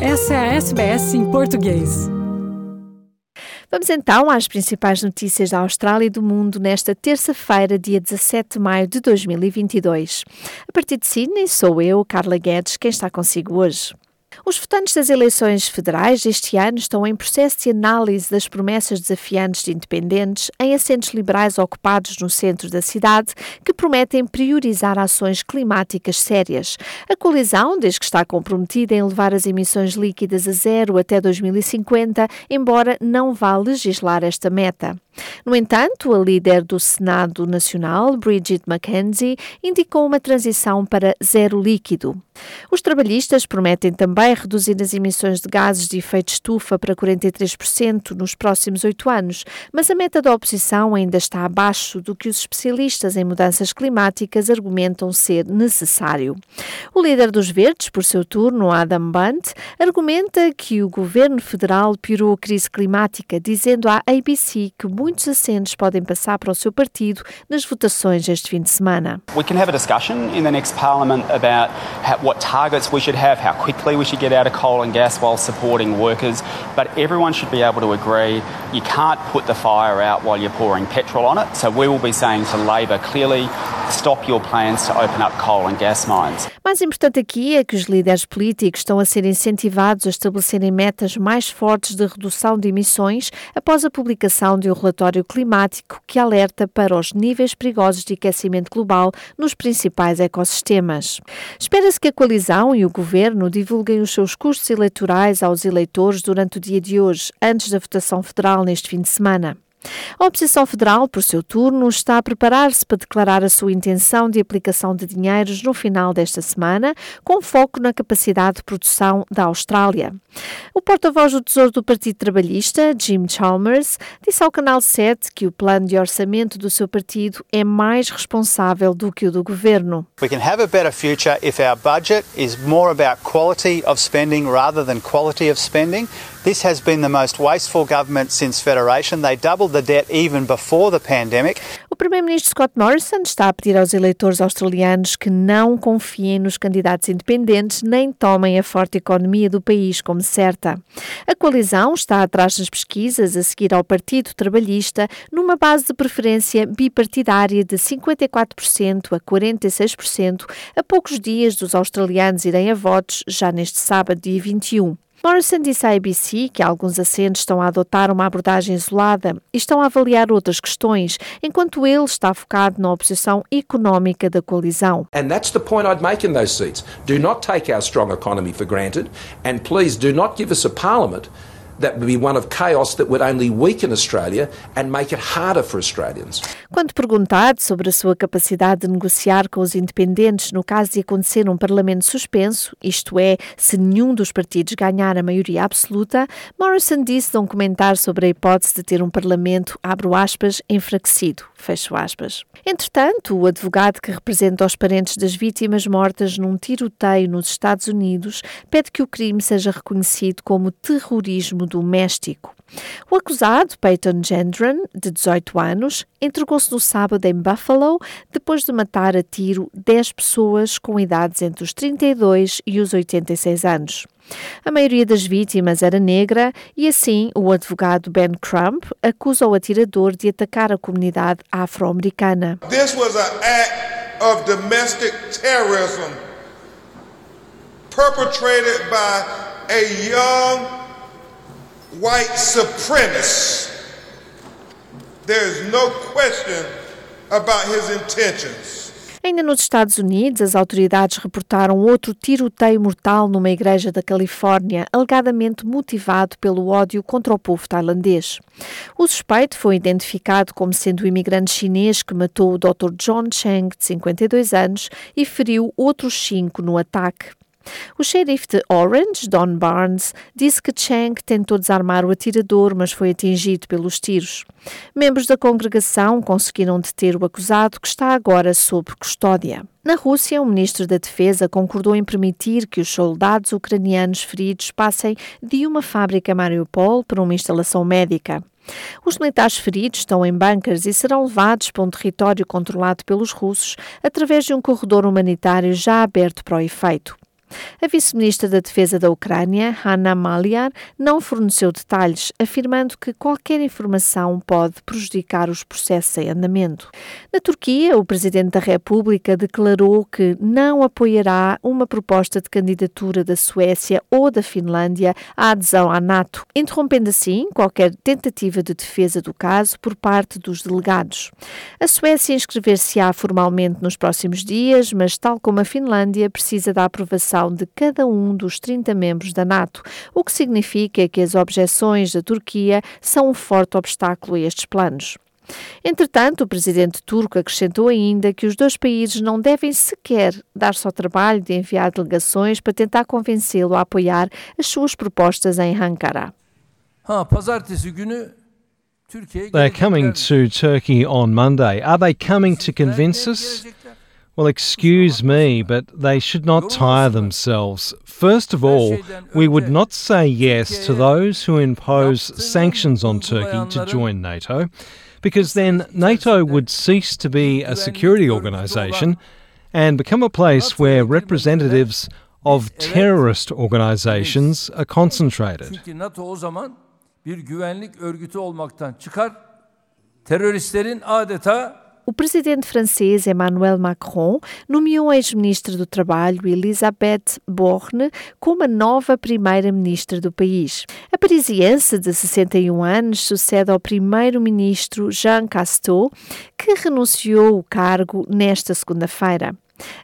Essa é a SBS em português. Vamos então às principais notícias da Austrália e do mundo nesta terça-feira, dia 17 de maio de 2022. A partir de Sydney, sou eu, Carla Guedes, quem está consigo hoje. Os votantes das eleições federais este ano estão em processo de análise das promessas desafiantes de independentes em assentos liberais ocupados no centro da cidade, que prometem priorizar ações climáticas sérias. A coalizão diz que está comprometida em levar as emissões líquidas a zero até 2050, embora não vá legislar esta meta. No entanto, a líder do Senado Nacional, Bridget McKenzie, indicou uma transição para zero líquido. Os trabalhistas prometem também reduzir as emissões de gases de efeito estufa para 43% nos próximos oito anos, mas a meta da oposição ainda está abaixo do que os especialistas em mudanças climáticas argumentam ser necessário. O líder dos Verdes, por seu turno, Adam Bunt, argumenta que o governo federal piorou a crise climática, dizendo à ABC que muitos assentos podem passar para o seu partido nas votações este fim de semana. We can have a discussion in the next parliament about what targets we should have, how quickly we should get out of coal and gas while supporting workers, but everyone should be able to agree you can't put the fire out while you're pouring petrol on it. So we will be saying to Labor clearly stop your plans to open up coal and gas mines. Mais importante aqui é que os líderes políticos estão a ser incentivados a estabelecerem metas mais fortes de redução de emissões após a publicação de um relatório climático que alerta para os níveis perigosos de aquecimento global nos principais ecossistemas. Espera-se que a coalizão e o governo divulguem os seus custos eleitorais aos eleitores durante o dia de hoje, antes da votação federal neste fim de semana. A oposição federal, por seu turno, está a preparar-se para declarar a sua intenção de aplicação de dinheiros no final desta semana, com foco na capacidade de produção da Austrália. O porta-voz do Tesouro do Partido Trabalhista, Jim Chalmers, disse ao Canal 7 que o plano de orçamento do seu partido é mais responsável do que o do governo. We can have a better future if our budget is more about quality of spending rather than quality of spending. This has been the most wasteful government since Federation. They doubled the debt even before the pandemic. O primeiro-ministro Scott Morrison está a pedir aos eleitores australianos que não confiem nos candidatos independentes nem tomem a forte economia do país como certa. A coalizão está atrás das pesquisas a seguir ao Partido Trabalhista numa base de preferência bipartidária de 54% a 46%, a poucos dias dos australianos irem a votos já neste sábado, dia 21. Morrison disse à ABC que alguns assentos estão a adotar uma abordagem isolada e estão a avaliar outras questões, enquanto ele está focado na oposição económica da coalizão. And that's the point I'd make in those seats. Do not take our strong economy for granted, and please do not give us a parliament that would be one of chaos that would only weaken Australia and make it harder for Australians. Quando perguntado sobre a sua capacidade de negociar com os independentes no caso de acontecer um parlamento suspenso, isto é, se nenhum dos partidos ganhar a maioria absoluta, Morrison disse de um comentário sobre a hipótese de ter um parlamento, abro aspas, enfraquecido, fecho aspas. Entretanto, o advogado que representa os parentes das vítimas mortas num tiroteio nos Estados Unidos pede que o crime seja reconhecido como terrorismo doméstico. O acusado, Peyton Gendron, de 18 anos, entregou-se no sábado em Buffalo depois de matar a tiro 10 pessoas com idades entre os 32 e os 86 anos. A maioria das vítimas era negra e assim o advogado Ben Crump acusa o atirador de atacar a comunidade afro-americana. This was an act of domestic terrorism perpetrated by a young white no question about his intentions. Ainda nos Estados Unidos, as autoridades reportaram outro tiroteio mortal numa igreja da Califórnia, alegadamente motivado pelo ódio contra o povo tailandês. O suspeito foi identificado como sendo o imigrante chinês que matou o Dr. John Cheng, de 52 anos, e feriu outros cinco no ataque. O xerife de Orange, Don Barnes, disse que Chang tentou desarmar o atirador, mas foi atingido pelos tiros. Membros da congregação conseguiram deter o acusado, que está agora sob custódia. Na Rússia, o ministro da Defesa concordou em permitir que os soldados ucranianos feridos passem de uma fábrica Mariupol para uma instalação médica. Os militares feridos estão em bunkers e serão levados para um território controlado pelos russos através de um corredor humanitário já aberto para o efeito. A vice-ministra da Defesa da Ucrânia, Hanna Maliar, não forneceu detalhes, afirmando que qualquer informação pode prejudicar os processos em andamento. Na Turquia, o presidente da República declarou que não apoiará uma proposta de candidatura da Suécia ou da Finlândia à adesão à NATO, interrompendo assim qualquer tentativa de defesa do caso por parte dos delegados. A Suécia inscrever-se-á formalmente nos próximos dias, mas, tal como a Finlândia, precisa da aprovação de cada um dos 30 membros da NATO, o que significa que as objeções da Turquia são um forte obstáculo a estes planos. Entretanto, o presidente turco acrescentou ainda que os dois países não devem sequer dar-se ao trabalho de enviar delegações para tentar convencê-lo a apoiar as suas propostas em Ankara. They're coming to Turkey on Monday. Are they coming to convince us? Well, excuse me, but they should not tire themselves. First of all, we would not say yes to those who impose sanctions on Turkey to join NATO, because then NATO would cease to be a security organisation and become a place where representatives of terrorist organisations are concentrated. teröristlerin adeta O presidente francês Emmanuel Macron nomeou a ex-ministra do Trabalho Elisabeth Borne como a nova primeira-ministra do país. A parisiense, de 61 anos, sucede ao primeiro-ministro Jean Casteau, que renunciou o cargo nesta segunda-feira.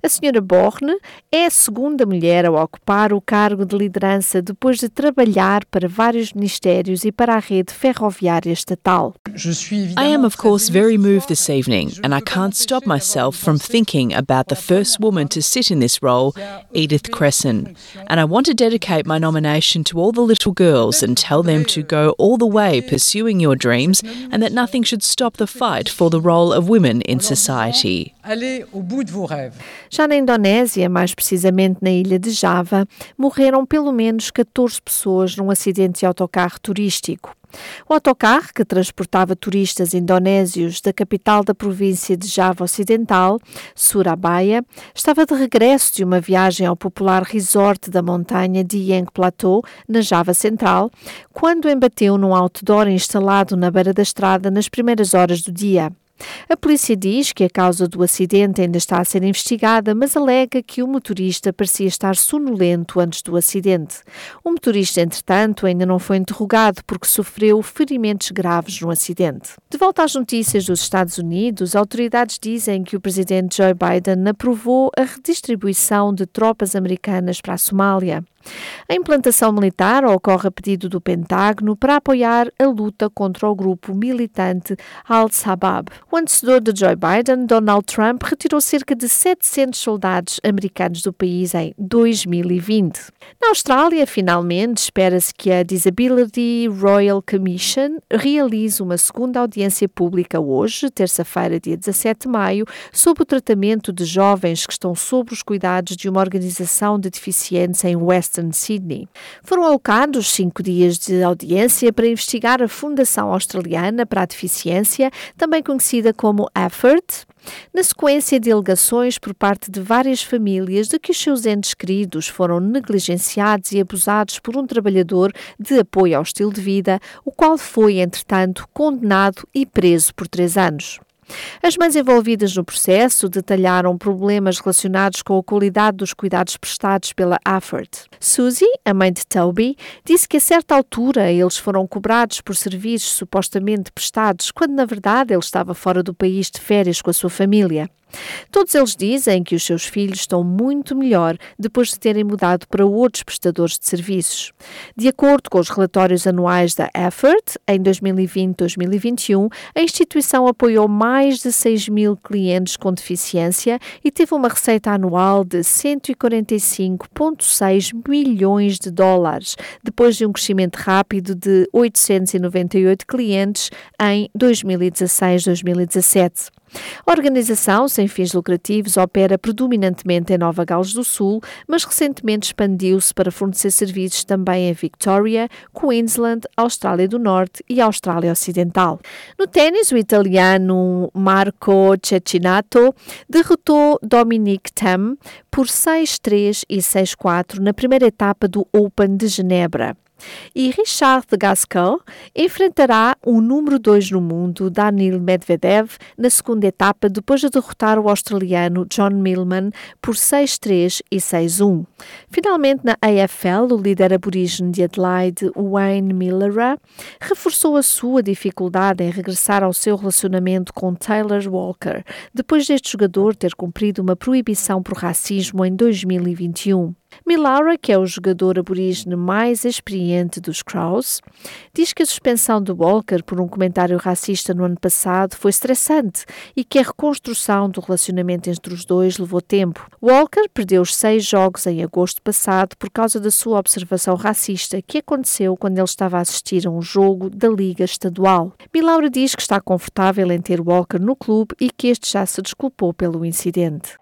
A senhora Borne é a segunda mulher a ocupar o cargo de liderança depois de trabalhar para vários ministérios e para a rede ferroviária estatal. I am of course very moved this evening and I can't stop myself from thinking about the first woman to sit in this role, Edith Cresson. And I want to dedicate my nomination to all the little girls and tell them to go all the way pursuing your dreams and that nothing should stop the fight for the role of women in society. Já na Indonésia, mais precisamente na ilha de Java, morreram pelo menos 14 pessoas num acidente de autocarro turístico. O autocarro, que transportava turistas indonésios da capital da província de Java Ocidental, Surabaya, estava de regresso de uma viagem ao popular resort da montanha Dieng Plateau, na Java Central, quando embateu num outdoor instalado na beira da estrada nas primeiras horas do dia. A polícia diz que a causa do acidente ainda está a ser investigada, mas alega que o motorista parecia estar sonolento antes do acidente. O motorista, entretanto, ainda não foi interrogado porque sofreu ferimentos graves no acidente. De volta às notícias dos Estados Unidos, autoridades dizem que o presidente Joe Biden aprovou a redistribuição de tropas americanas para a Somália. A implantação militar ocorre a pedido do Pentágono para apoiar a luta contra o grupo militante Al-Shabaab. O antecessor de Joe Biden, Donald Trump, retirou cerca de 700 soldados americanos do país em 2020. Na Austrália, finalmente, espera-se que a Disability Royal Commission realize uma segunda audiência pública hoje, terça-feira, dia 17 de maio, sobre o tratamento de jovens que estão sob os cuidados de uma organização de deficientes em Western Sydney. Foram alocados cinco dias de audiência para investigar a Fundação Australiana para a Deficiência, também conhecida como AFERT, na sequência de alegações por parte de várias famílias de que os seus entes queridos foram negligenciados e abusados por um trabalhador de apoio ao estilo de vida, o qual foi, entretanto, condenado e preso por três anos. As mães envolvidas no processo detalharam problemas relacionados com a qualidade dos cuidados prestados pela Afford. Suzy, a mãe de Toby, disse que a certa altura eles foram cobrados por serviços supostamente prestados, quando na verdade ele estava fora do país de férias com a sua família. Todos eles dizem que os seus filhos estão muito melhor depois de terem mudado para outros prestadores de serviços. De acordo com os relatórios anuais da Effort, em 2020-2021, a instituição apoiou mais de 6 mil clientes com deficiência e teve uma receita anual de 145,6 milhões de dólares, depois de um crescimento rápido de 898 clientes em 2016-2017. A organização, sem fins lucrativos, opera predominantemente em Nova Gales do Sul, mas recentemente expandiu-se para fornecer serviços também em Victoria, Queensland, Austrália do Norte e Austrália Ocidental. No ténis, o italiano Marco Cecchinato derrotou Dominic Thiem por 6-3 e 6-4 na primeira etapa do Open de Genebra. E Richard Gasquet enfrentará o número 2 no mundo, Daniil Medvedev, na segunda etapa, depois de derrotar o australiano John Millman por 6-3 e 6-1. Finalmente, na AFL, o líder aborígene de Adelaide, Wayne Millera, reforçou a sua dificuldade em regressar ao seu relacionamento com Taylor Walker, depois deste jogador ter cumprido uma proibição por racismo em 2021. Milaura, que é o jogador aborígene mais experiente dos Crows, diz que a suspensão de Walker por um comentário racista no ano passado foi estressante e que a reconstrução do relacionamento entre os dois levou tempo. Walker perdeu os seis jogos em agosto passado por causa da sua observação racista que aconteceu quando ele estava a assistir a um jogo da Liga Estadual. Milaura diz que está confortável em ter Walker no clube e que este já se desculpou pelo incidente.